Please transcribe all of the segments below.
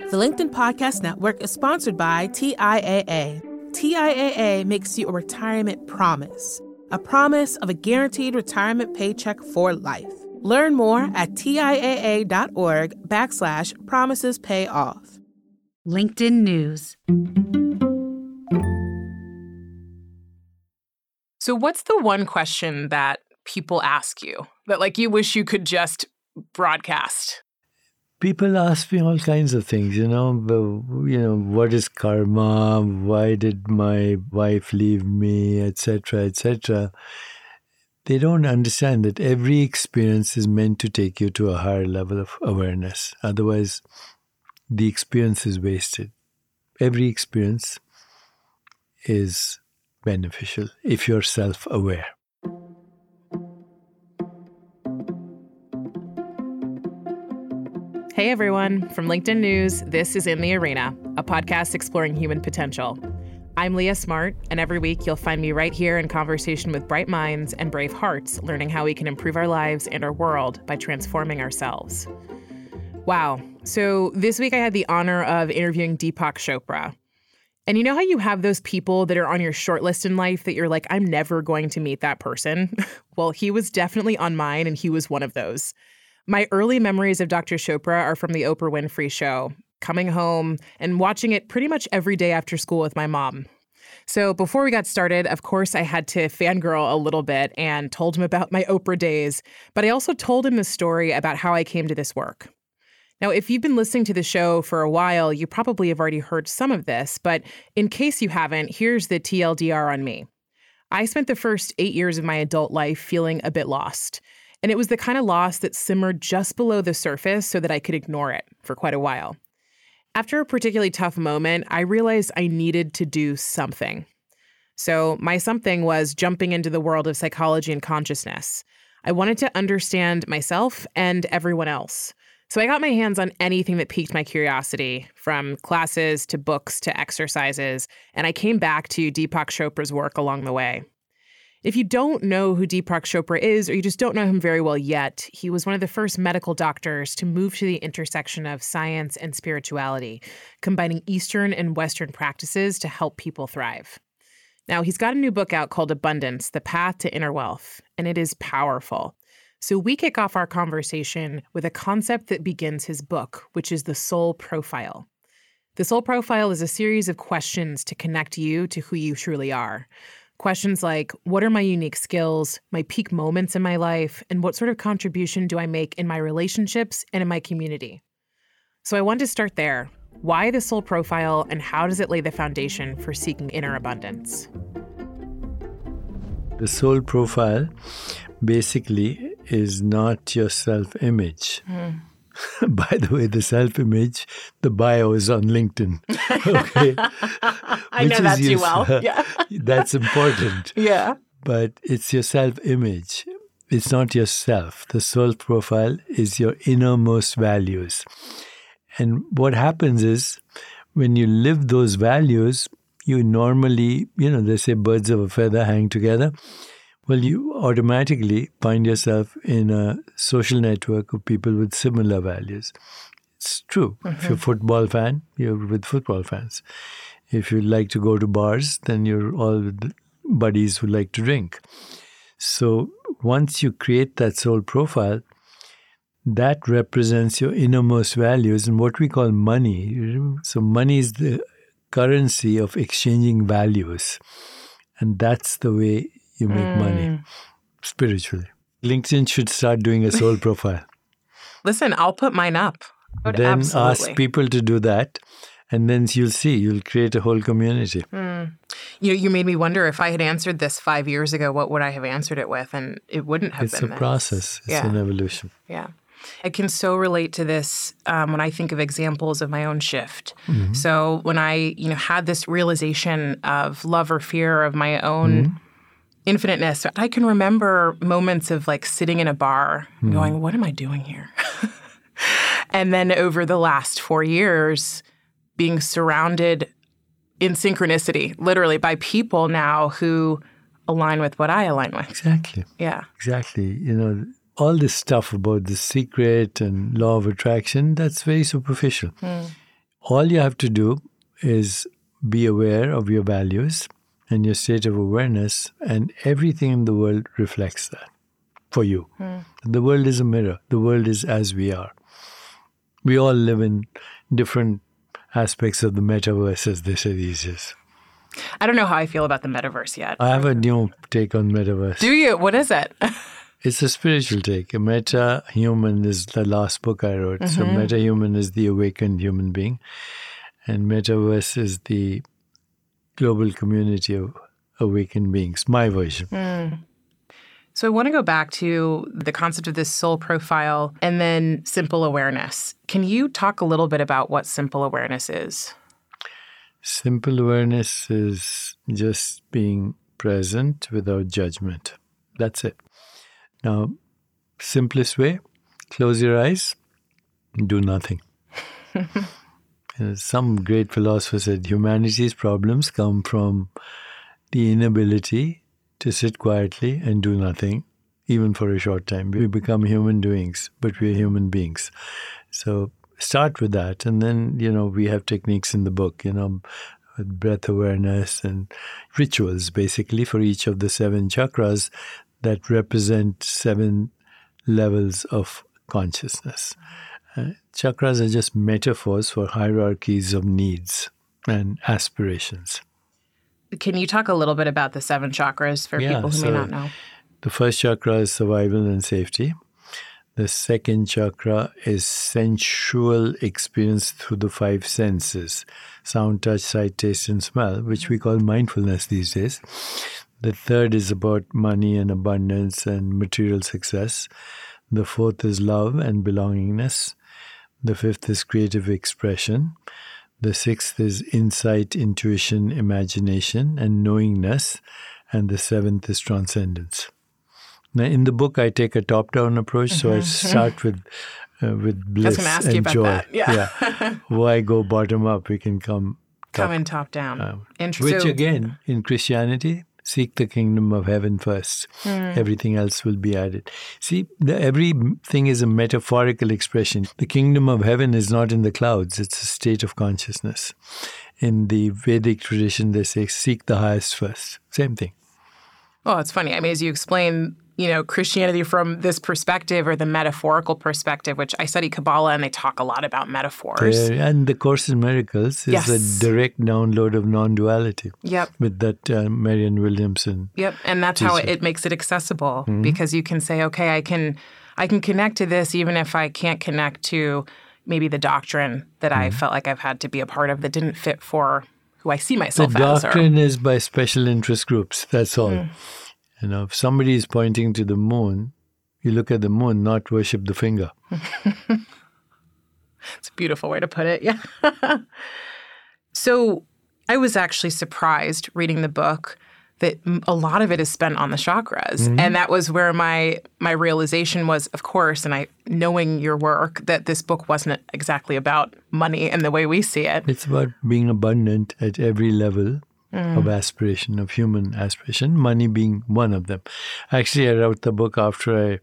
The LinkedIn Podcast Network is sponsored by TIAA. TIAA makes you a retirement promise, a promise of a guaranteed retirement paycheck for life. Learn more at TIAA.org backslash promises pay off. LinkedIn News. So, what's the one question that people ask you that, like, you wish you could just broadcast? People ask me all kinds of things, you know. You know, what is karma? Why did my wife leave me, etc., etc. They don't understand that every experience is meant to take you to a higher level of awareness. Otherwise, the experience is wasted. Every experience is beneficial if you're self aware. Hey everyone, from LinkedIn News, this is In the Arena, a podcast exploring human potential. I'm Leah Smart, and every week you'll find me right here in conversation with bright minds and brave hearts, learning how we can improve our lives and our world by transforming ourselves. Wow. So this week I had the honor of interviewing Deepak Chopra. And you know how you have those people that are on your short list in life that you're like, I'm never going to meet that person? well, he was definitely on mine, and he was one of those. My early memories of Dr. Chopra are from the Oprah Winfrey Show, coming home and watching it pretty much every day after school with my mom. So before we got started, of course, I had to fangirl a little bit and told him about my Oprah days, but I also told him the story about how I came to this work. Now, if you've been listening to the show for a while, you probably have already heard some of this, but in case you haven't, here's the TLDR on me. I spent the first eight years of my adult life feeling a bit lost. And it was the kind of loss that simmered just below the surface so that I could ignore it for quite a while. After a particularly tough moment, I realized I needed to do something. So, my something was jumping into the world of psychology and consciousness. I wanted to understand myself and everyone else. So I got my hands on anything that piqued my curiosity, from classes to books to exercises, and I came back to Deepak Chopra's work along the way. If you don't know who Deepak Chopra is, or you just don't know him very well yet, he was one of the first medical doctors to move to the intersection of science and spirituality, combining Eastern and Western practices to help people thrive. Now, he's got a new book out called Abundance The Path to Inner Wealth, and it is powerful. So, we kick off our conversation with a concept that begins his book, which is the soul profile. The soul profile is a series of questions to connect you to who you truly are. Questions like What are my unique skills, my peak moments in my life, and what sort of contribution do I make in my relationships and in my community? So, I want to start there. Why the soul profile, and how does it lay the foundation for seeking inner abundance? The soul profile basically is not your self image. Mm. By the way, the self image, the bio is on LinkedIn. Okay. I know that too well. Yeah. that's important. Yeah. But it's your self image. It's not yourself. The soul profile is your innermost values. And what happens is when you live those values, you normally, you know, they say birds of a feather hang together well, you automatically find yourself in a social network of people with similar values. It's true. Mm-hmm. If you're a football fan, you're with football fans. If you like to go to bars, then you're all with buddies who like to drink. So once you create that soul profile, that represents your innermost values and what we call money. So money is the currency of exchanging values. And that's the way you make mm. money spiritually. LinkedIn should start doing a soul profile. Listen, I'll put mine up. Then absolutely. ask people to do that, and then you'll see you'll create a whole community. Mm. You you made me wonder if I had answered this five years ago, what would I have answered it with? And it wouldn't have it's been. It's a process. It's yeah. an evolution. Yeah. I can so relate to this um, when I think of examples of my own shift. Mm-hmm. So when I, you know, had this realization of love or fear of my own mm-hmm infiniteness. I can remember moments of like sitting in a bar mm. going, What am I doing here? and then over the last four years, being surrounded in synchronicity, literally by people now who align with what I align with. Exactly. Yeah. Exactly. You know, all this stuff about the secret and law of attraction, that's very superficial. Mm. all you have to do is be aware of your values and your state of awareness, and everything in the world reflects that for you. Hmm. The world is a mirror, the world is as we are. We all live in different aspects of the metaverse, as they say these days. I don't know how I feel about the metaverse yet. I have a new take on metaverse. Do you? What is it? It's a spiritual take. A meta human is the last book I wrote. So, mm-hmm. meta human is the awakened human being, and metaverse is the global community of awakened beings. My version. Hmm. So I want to go back to the concept of this soul profile and then simple awareness. Can you talk a little bit about what simple awareness is? Simple awareness is just being present without judgment. That's it. Now, simplest way close your eyes, do nothing. Some great philosopher said humanity's problems come from the inability to sit quietly and do nothing, even for a short time. We become human doings, but we're human beings. So start with that. And then, you know, we have techniques in the book, you know, with breath awareness and rituals basically for each of the seven chakras that represent seven levels of consciousness. Uh, chakras are just metaphors for hierarchies of needs and aspirations. Can you talk a little bit about the seven chakras for Yeah, people who so- may not know? The first chakra is survival and safety. The second chakra is sensual experience through the five senses sound, touch, sight, taste, and smell, which we call mindfulness these days. The third is about money and abundance and material success. The fourth is love and belongingness. The fifth is creative expression. The sixth is insight, intuition, imagination, and knowingness. And the seventh is transcendence. Now, in the book, I take a top-down approach, so I start with uh, with bliss gonna ask you and about joy. that. Yeah. Why go bottom up? We can come Come in top down. um, Interesting. which again, in Christianity, seek the kingdom of heaven first. Hmm. Everything else will be added. See, the, everything is a metaphorical expression. The kingdom of heaven is not in the clouds, it's a state of consciousness. In the Vedic tradition, they say, seek the highest first. Same thing. Well, it's funny. I mean, as you explain, you know, Christianity from this perspective or the metaphorical perspective, which I study Kabbalah and they talk a lot about metaphors. There- and the Course in Miracles is Yes. a direct download of non duality Yep. with that uh, Marianne Williamson. Yep, and that's how it, it makes it accessible because you can say, okay, I can, I can connect to this even if I can't connect to maybe the doctrine that I felt like I've had to be a part of that didn't fit for who I see The myself as. Or, doctrine is by special interest groups. That's all. Hmm. You know, if somebody is pointing to the moon, you look at the moon, not worship the finger. it's a beautiful way to put it. Yeah. so I was actually surprised reading the book that a lot of it is spent on the chakras, mm-hmm. and that was where my my realization was, of course, and I knowing your work that this book wasn't exactly about money and the way we see it. It's about being abundant at every level of mm. aspiration, of human aspiration, money being one of them. Actually, I wrote the book after I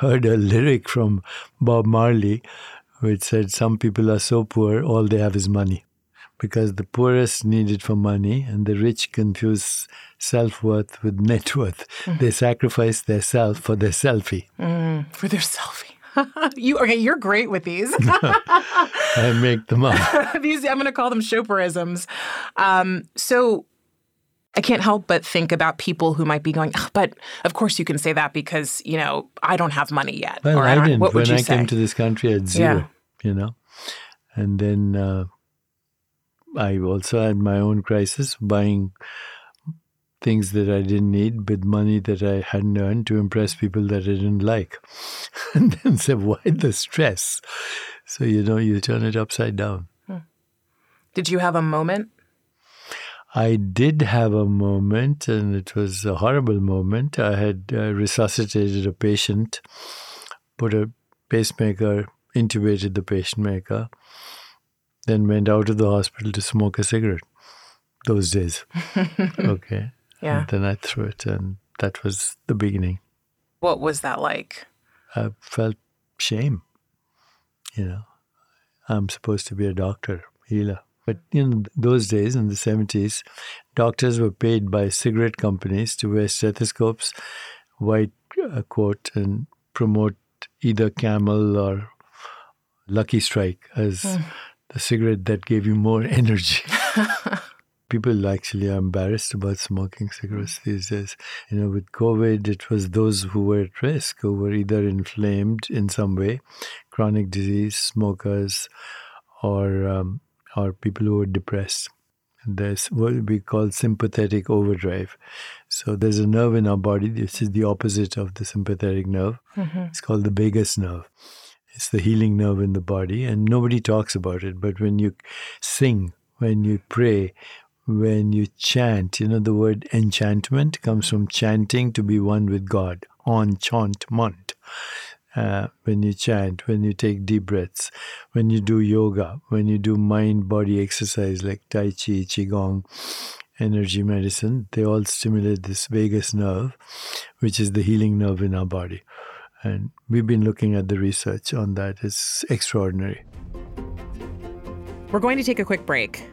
heard a lyric from Bob Marley, which said, Some people are so poor, all they have is money. Because the poorest need it for money, and the rich confuse self worth with net worth. Mm. They sacrifice their self for their selfie. Mm. for their selfie. you okay? You're great with these. I make them up. these I'm going to call them Chopraisms. Um, so I can't help but think about people who might be going, "Ah, but of course you can say that because you know I don't have money yet. Well, I don't- didn't. What would when you I say? came to this country, I had zero, Yeah. you know. And then uh, I also had my own crisis, buying things that I didn't need with money that I hadn't earned to impress people that I didn't like. and then said, why the stress? So, you know, you turn it upside down. Did you have a moment? I did have a moment, and it was a horrible moment. I had uh, resuscitated a patient, put a pacemaker, intubated the pacemaker, then went out of the hospital to smoke a cigarette. Those days, okay. Yeah. And then I threw it, and that was the beginning. What was that like? I felt shame. You know, I'm supposed to be a doctor. healer. But in those days, in the 70s, doctors were paid by cigarette companies to wear stethoscopes, white uh, coat, and promote either Camel or Lucky Strike as mm. the cigarette that gave you more energy. People actually are embarrassed about smoking cigarettes these days. You know, with COVID, it was those who were at risk, who were either inflamed in some way, chronic disease, smokers, or um, or people who were depressed. There's what we call sympathetic overdrive. So there's a nerve in our body, This is the opposite of the sympathetic nerve. Mm-hmm. It's called the vagus nerve. It's the healing nerve in the body, and nobody talks about it. But when you sing, when you pray, when you chant, you know, the word enchantment comes from chanting to be one with God, enchantment uh, when you chant, when you take deep breaths, when you do yoga, when you do mind body exercise like Tai Chi, Qigong, energy medicine, they all stimulate this vagus nerve, which is the healing nerve in our body. And we've been looking at the research on that. It's extraordinary. We're going to take a quick break,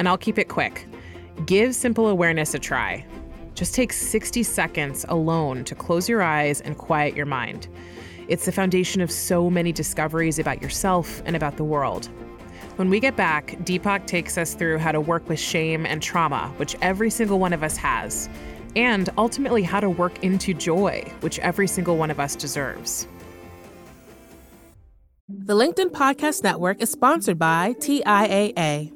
and I'll keep it quick. Give simple awareness a try. Just take 60 seconds alone to close your eyes and quiet your mind. It's the foundation of so many discoveries about yourself and about the world. When we get back, Deepak takes us through how to work with shame and trauma, which every single one of us has, and ultimately how to work into joy, which every single one of us deserves. The LinkedIn Podcast Network is sponsored by TIAA.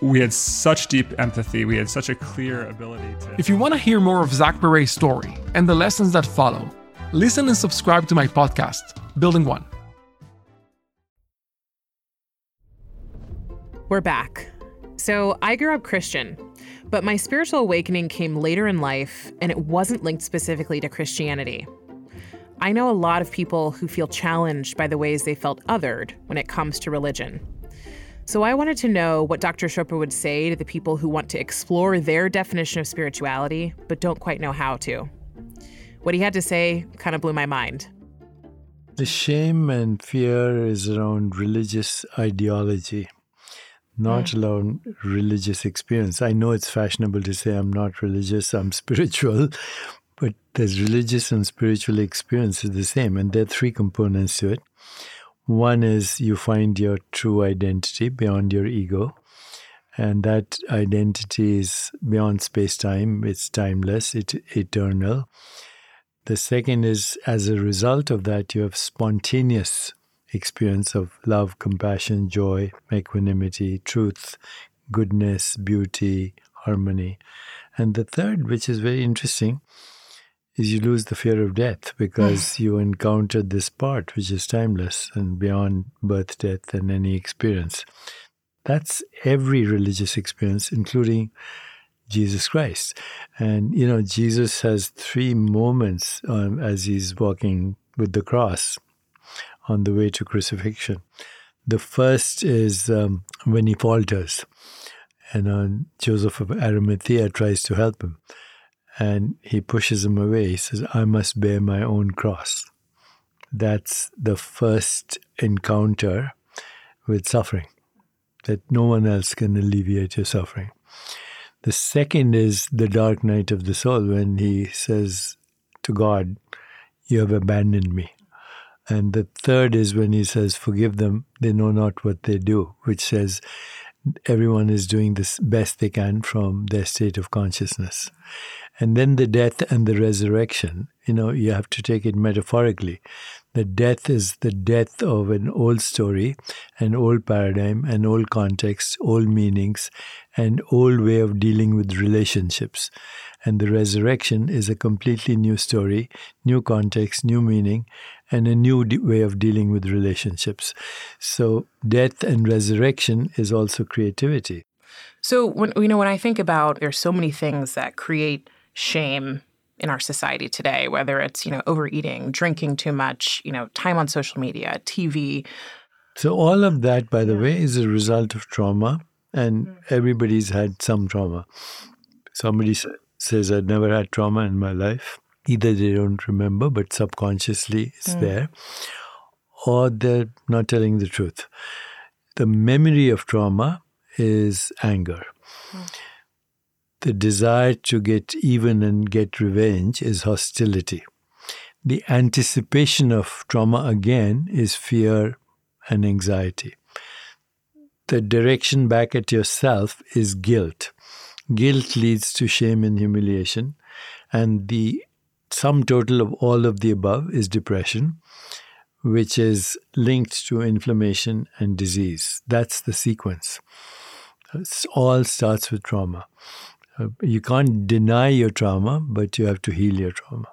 we had such deep empathy. We had such a clear ability to. If you want to hear more of Zach Perret's story and the lessons that follow, listen and subscribe to my podcast, Building One. We're back. So, I grew up Christian, but my spiritual awakening came later in life, and it wasn't linked specifically to Christianity. I know a lot of people who feel challenged by the ways they felt othered when it comes to religion. So I wanted to know what Dr. Chopra would say to the people who want to explore their definition of spirituality, but don't quite know how to. What he had to say kind of blew my mind. The shame and fear is around religious ideology, not mm. around religious experience. I know it's fashionable to say I'm not religious, I'm spiritual, but there's religious and spiritual experience is the same, and there are three components to it. One is you find your true identity beyond your ego. And that identity is beyond space time, it's timeless, it's eternal. The second is as a result of that, you have spontaneous experience of love, compassion, joy, equanimity, truth, goodness, beauty, harmony. And the third, which is very interesting, is you lose the fear of death because hmm. you encounter this part which is timeless and beyond birth, death, and any experience. That's every religious experience, including Jesus Christ. And, you know, Jesus has three moments um, as he's walking with the cross on the way to crucifixion. The first is um, when he falters, and uh, Joseph of Arimathea tries to help him and he pushes him away. He says, I must bear my own cross. That's the first encounter with suffering, that no one else can alleviate your suffering. The second is the dark night of the soul when he says to God, You have abandoned me. And the third is when he says, Forgive them, they know not what they do, which says everyone is doing the best they can from their state of consciousness. And then the death and the resurrection, you know, you have to take it metaphorically. The death is the death of an old story, an old paradigm, an old context, old meanings, an old way of dealing with relationships. And the resurrection is a completely new story, new context, new meaning, and a new de- way of dealing with relationships. So, death and resurrection is also creativity. So, when you know, when I think about there's so many things that create shame in our society today, whether it's you know overeating, drinking too much, you know, time on social media, TV. So, all of that, by the way, is a result of trauma, and mm. everybody's had some trauma. Somebody says, I've never had trauma in my life either they don't remember, but subconsciously it's mm. there, or they're not telling the truth. The memory of trauma is anger. Mm. The desire to get even and get revenge is hostility. The anticipation of trauma again is fear and anxiety. The direction back at yourself is guilt. Guilt leads to shame and humiliation, and the sum total of all of the above is depression, which is linked to inflammation and disease. That's the sequence. It all starts with trauma. Uh, you can't deny your trauma, but you have to heal your trauma.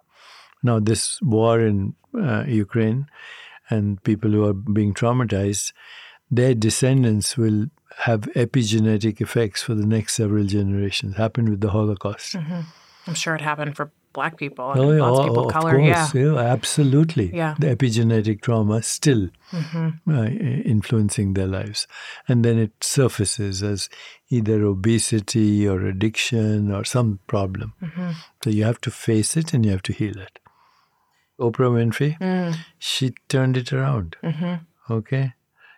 Now, this war in uh, Ukraine and people who are being traumatized, their descendants will have epigenetic effects for the next several generations. Happened with the Holocaust. Mm-hmm. I'm sure it happened for black people and oh, lots of people of color. Course, yeah. yeah, absolutely. Yeah. The epigenetic trauma still mm-hmm. uh, influencing their lives. And then it surfaces as either obesity or addiction or some problem. Mm-hmm. So you have to face it and you have to heal it. Oprah Winfrey, mm. she turned it around. Mm-hmm. Okay.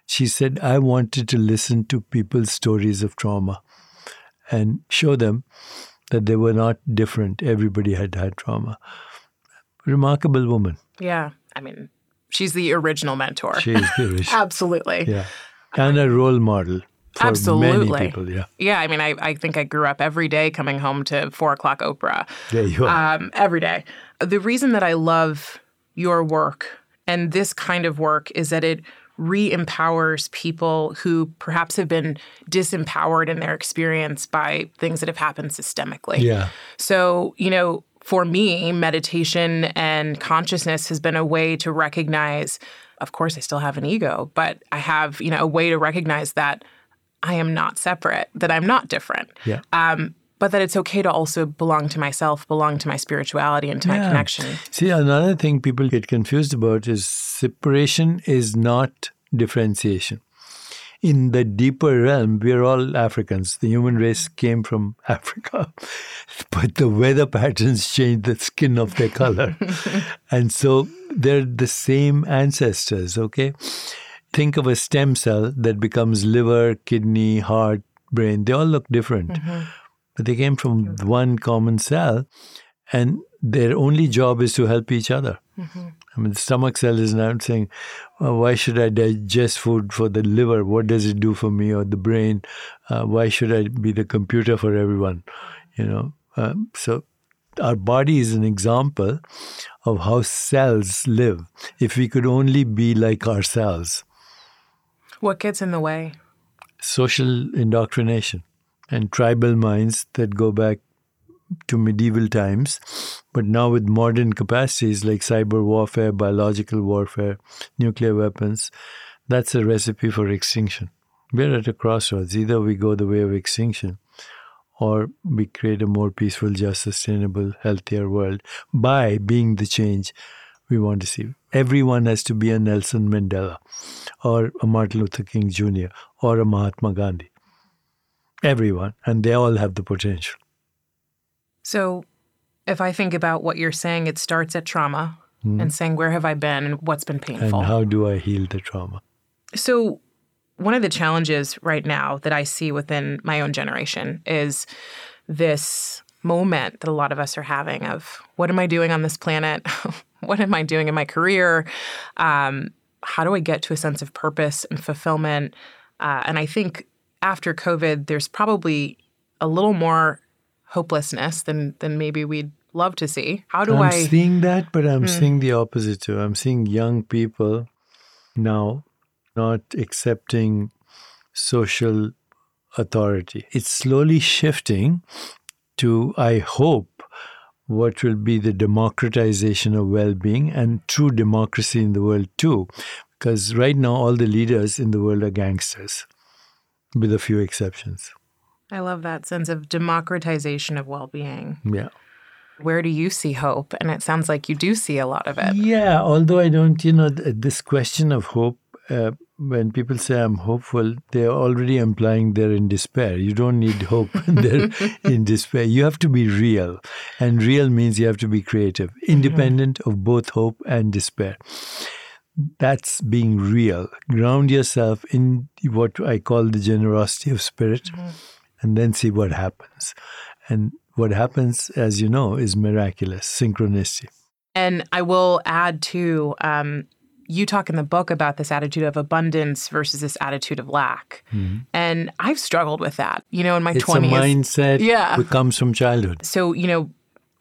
She said, I wanted to listen to people's stories of trauma and show them that they were not different. Everybody had had trauma. Remarkable woman. Yeah. I mean, she's the original mentor. She is the original. Absolutely. Yeah. And a role model. For Absolutely. Many people, yeah. Yeah. I mean, I, I think I grew up every day coming home to four o'clock Oprah. There you are. Um, every day. The reason that I love your work and this kind of work is that it re empowers people who perhaps have been disempowered in their experience by things that have happened systemically. Yeah. So, you know, for me, meditation and consciousness has been a way to recognize, of course, I still have an ego, but I have, you know, a way to recognize that I am not separate, that I'm not different. Yeah. Um, but that it's okay to also belong to myself, belong to my spirituality and to yeah. my connection. See, another thing people get confused about is separation is not differentiation. In the deeper realm, we're all Africans. The human race came from Africa, but the weather patterns change the skin of their color. and so they're the same ancestors, okay? Think of a stem cell that becomes liver, kidney, heart, brain. They all look different. Mm-hmm but they came from one common cell, and their only job is to help each other. Mm-hmm. I mean, the stomach cell is now saying, well, why should I digest food for the liver? What does it do for me? Or the brain? Uh, why should I be the computer for everyone? You know, um, so our body is an example of how cells live. If we could only be like ourselves. What gets in the way? Social indoctrination and tribal minds that go back to medieval times, but now with modern capacities like cyber warfare, biological warfare, nuclear weapons, that's a recipe for extinction. We're at a crossroads. Either we go the way of extinction or we create a more peaceful, just, sustainable, healthier world by being the change we want to see. Everyone has to be a Nelson Mandela or a Martin Luther King Jr. or a Mahatma Gandhi everyone, and they all have the potential. So, if I think about what you're saying, it starts at trauma. and saying, Where have I been and what's been painful? And how do I heal the trauma? So, one of the challenges right now that I see within my own generation is this moment that a lot of us are having of what am I doing on this planet? what am I doing in my career? Um, how do I get to a sense of purpose and fulfillment? Uh, and I think after COVID, there's probably a little more hopelessness than than maybe we'd love to see. How do I'm I? seeing that, but I'm hmm. seeing the opposite too. I'm seeing young people now not accepting social authority. It's slowly shifting to, I hope, what will be the democratization of well being and true democracy in the world too. Because right now, all the leaders in the world are gangsters, with a few exceptions. I love that sense of democratization of well-being. Yeah. Where do you see hope? And it sounds like you do see a lot of it. Yeah, although I don't, you know, th- this question of hope, uh, when people say I'm hopeful, they're already implying they're in despair. You don't need hope when they're in despair. You have to be real. And real means you have to be creative, independent of both hope and despair. That's being real. Ground yourself in what I call the generosity of spirit and then see what happens. And what happens, as you know, is miraculous synchronicity. And I will add to um, you talk in the book about this attitude of abundance versus this attitude of lack. And I've struggled with that, you know, in my It's 20s. a mindset Yeah. that comes from childhood. So, you know,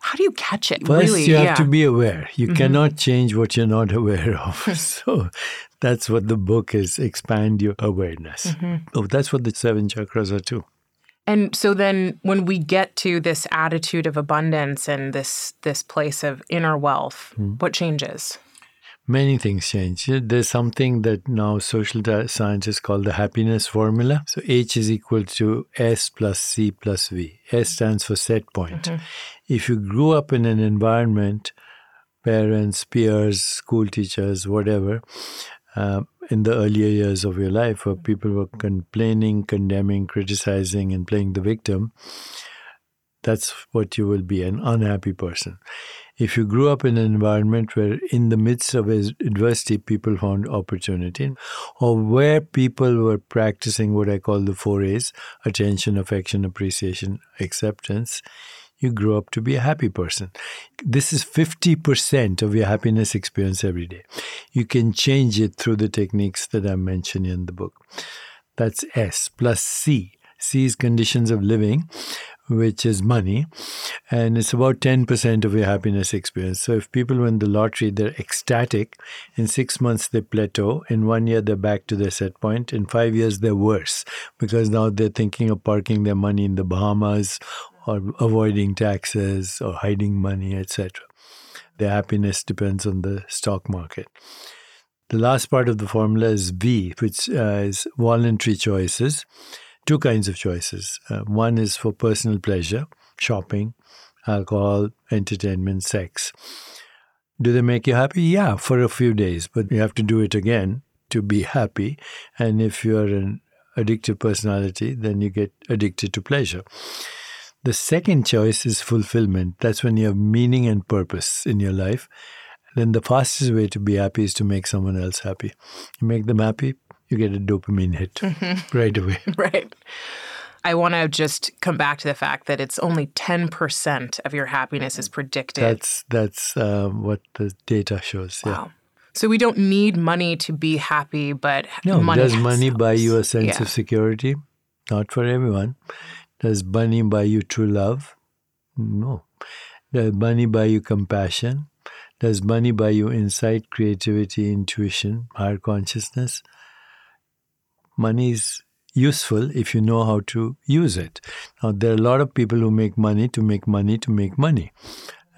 how do you catch it? First, really? you have yeah. Mm-hmm. to be aware. You cannot change what you're not aware of. so that's what the book is expand your awareness. Mm-hmm. Oh, that's what the seven chakras are too. And so then when we get to this attitude of abundance and this this place of inner wealth, Hmm. what changes? Many things change. There's something that now social scientists call the happiness formula. So H is equal to S plus C plus V. S stands for set point. If you grew up in an environment, parents, peers, school teachers, whatever, uh, in the earlier years of your life where people were complaining, condemning, criticizing, and playing the victim, that's what you will be an unhappy person. If you grew up in an environment where, in the midst of adversity, people found opportunity, or where people were practicing what I call the four A's attention, affection, appreciation, acceptance, you grow up to be a happy person. This is 50% of your happiness experience every day. You can change it through the techniques that I mentioned in the book. That's S plus C. C is conditions of living, which is money, and it's about 10% of your happiness experience. So if people win the lottery, they're ecstatic. In six months, they plateau. In one year, they're back to their set point. In five years, they're worse because now they're thinking of parking their money in the Bahamas or avoiding taxes or hiding money, etc. Their happiness depends on the stock market. The last part of the formula is V, which uh, is voluntary choices. Two kinds of choices. Uh, one is for personal pleasure, shopping, alcohol, entertainment, sex. Do they make you happy? Yeah, for a few days, but you have to do it again to be happy. And if you're an addictive personality, then you get addicted to pleasure. The second choice is fulfillment. That's when you have meaning and purpose in your life. Then the fastest way to be happy is to make someone else happy. You make them happy, you get a dopamine hit right away. Right. I want to just come back to the fact that it's only 10% of your happiness is predicted. That's that's uh, what the data shows. Yeah. wow. So we don't need money to be happy, but No, money does money buy you a sense Yeah. of security? Not for everyone. Does money buy you true love? No. Does money buy you compassion? Does money buy you insight, creativity, intuition, higher consciousness? Money is useful if you know how to use it. Now, there are a lot of people who make money to make money to make money.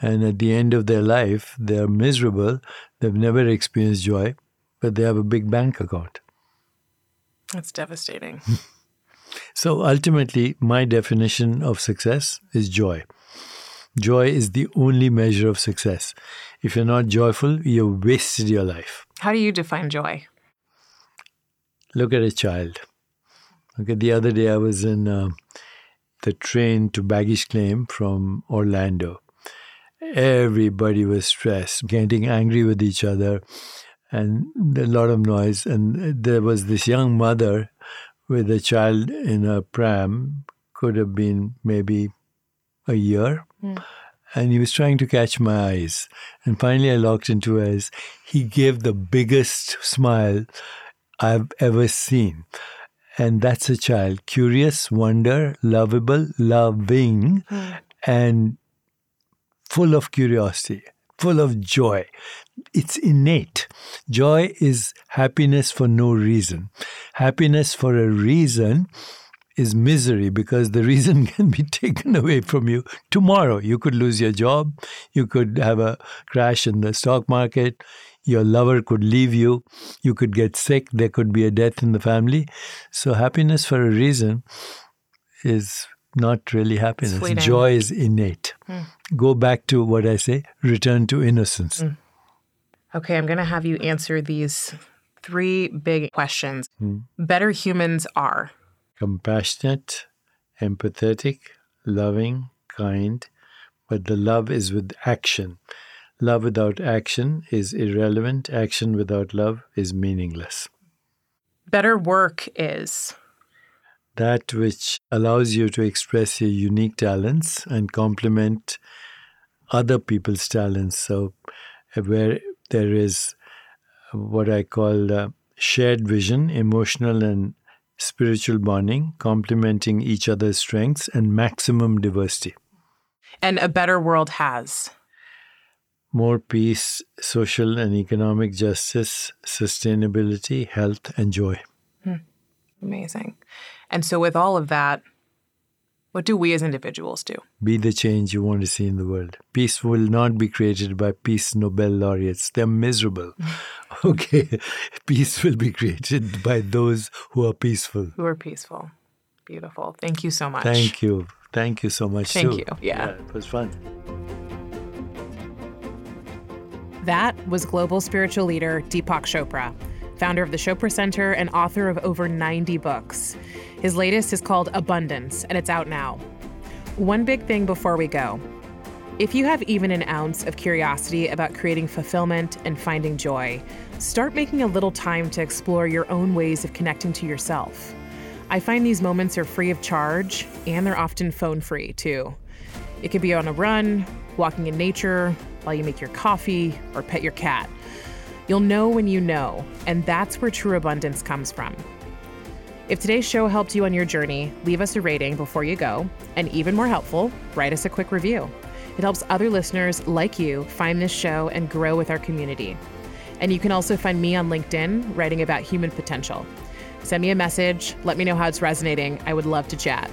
And at the end of their life, they're miserable. They've never experienced joy, but they have a big bank account. That's devastating. So ultimately, my definition of success is joy. Joy is the only measure of success. If you're not joyful, you've wasted your life. How do you define joy? Look at a child. Okay, the other day I was in uh, the train to baggage claim from Orlando, everybody was stressed, getting angry with each other, and a lot of noise. And there was this young mother with a child in a pram, could have been maybe a year. Mm. And he was trying to catch my eyes. And finally, I looked into his. He gave the biggest smile I've ever seen. And that's a child curious, wonder, lovable, loving, mm. and full of curiosity, full of joy. It's innate. Joy is happiness for no reason. Happiness for a reason is misery because the reason can be taken away from you tomorrow. You could lose your job, you could have a crash in the stock market, your lover could leave you, you could get sick, there could be a death in the family. So, happiness for a reason is not really happiness. Joy is innate. Mm. Go back to what I say return to innocence. Mm. Okay, I'm going to have you answer these three big questions. Mm. Better humans are compassionate, empathetic, loving, kind, but the love is with action. Love without action is irrelevant. Action without love is meaningless. Better work is that which allows you to express your unique talents and complement other people's talents. So, where there is what I call uh, shared vision, emotional and spiritual bonding, complementing each other's strengths, and maximum diversity. And a better world has more peace, social and economic justice, sustainability, health, and joy. Hmm. Amazing. And so, with all of that, what do we as individuals do? Be the change you want to see in the world. Peace will not be created by peace Nobel laureates. They're miserable. okay. Peace will be created by those who are peaceful. Who are peaceful. Beautiful. Thank you so much. Thank you. Thank you so much. Thank too. you. Yeah. yeah. It was fun. That was global spiritual leader Deepak Chopra, founder of the Chopra Center and author of over 90 books. His latest is called Abundance, and it's out now. One big thing before we go if you have even an ounce of curiosity about creating fulfillment and finding joy, start making a little time to explore your own ways of connecting to yourself. I find these moments are free of charge and they're often phone free too. It could be on a run, walking in nature, while you make your coffee, or pet your cat. You'll know when you know, and that's where true abundance comes from. If today's show helped you on your journey, leave us a rating before you go, and even more helpful, write us a quick review. It helps other listeners like you find this show and grow with our community. And you can also find me on LinkedIn writing about human potential. Send me a message, let me know how it's resonating. I would love to chat.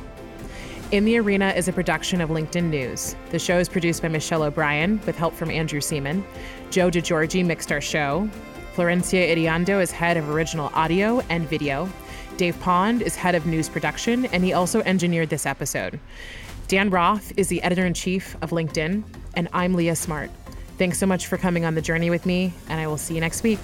In the Arena is a production of LinkedIn News. The show is produced by Michelle O'Brien with help from Andrew Seaman. Joe DeGiorgi mixed our show. Florencia Iriondo is head of original audio and video. Dave Pond is head of news production, and he also engineered this episode. Dan Roth is the editor in chief of LinkedIn, and I'm Leah Smart. Thanks so much for coming on the journey with me, and I will see you next week.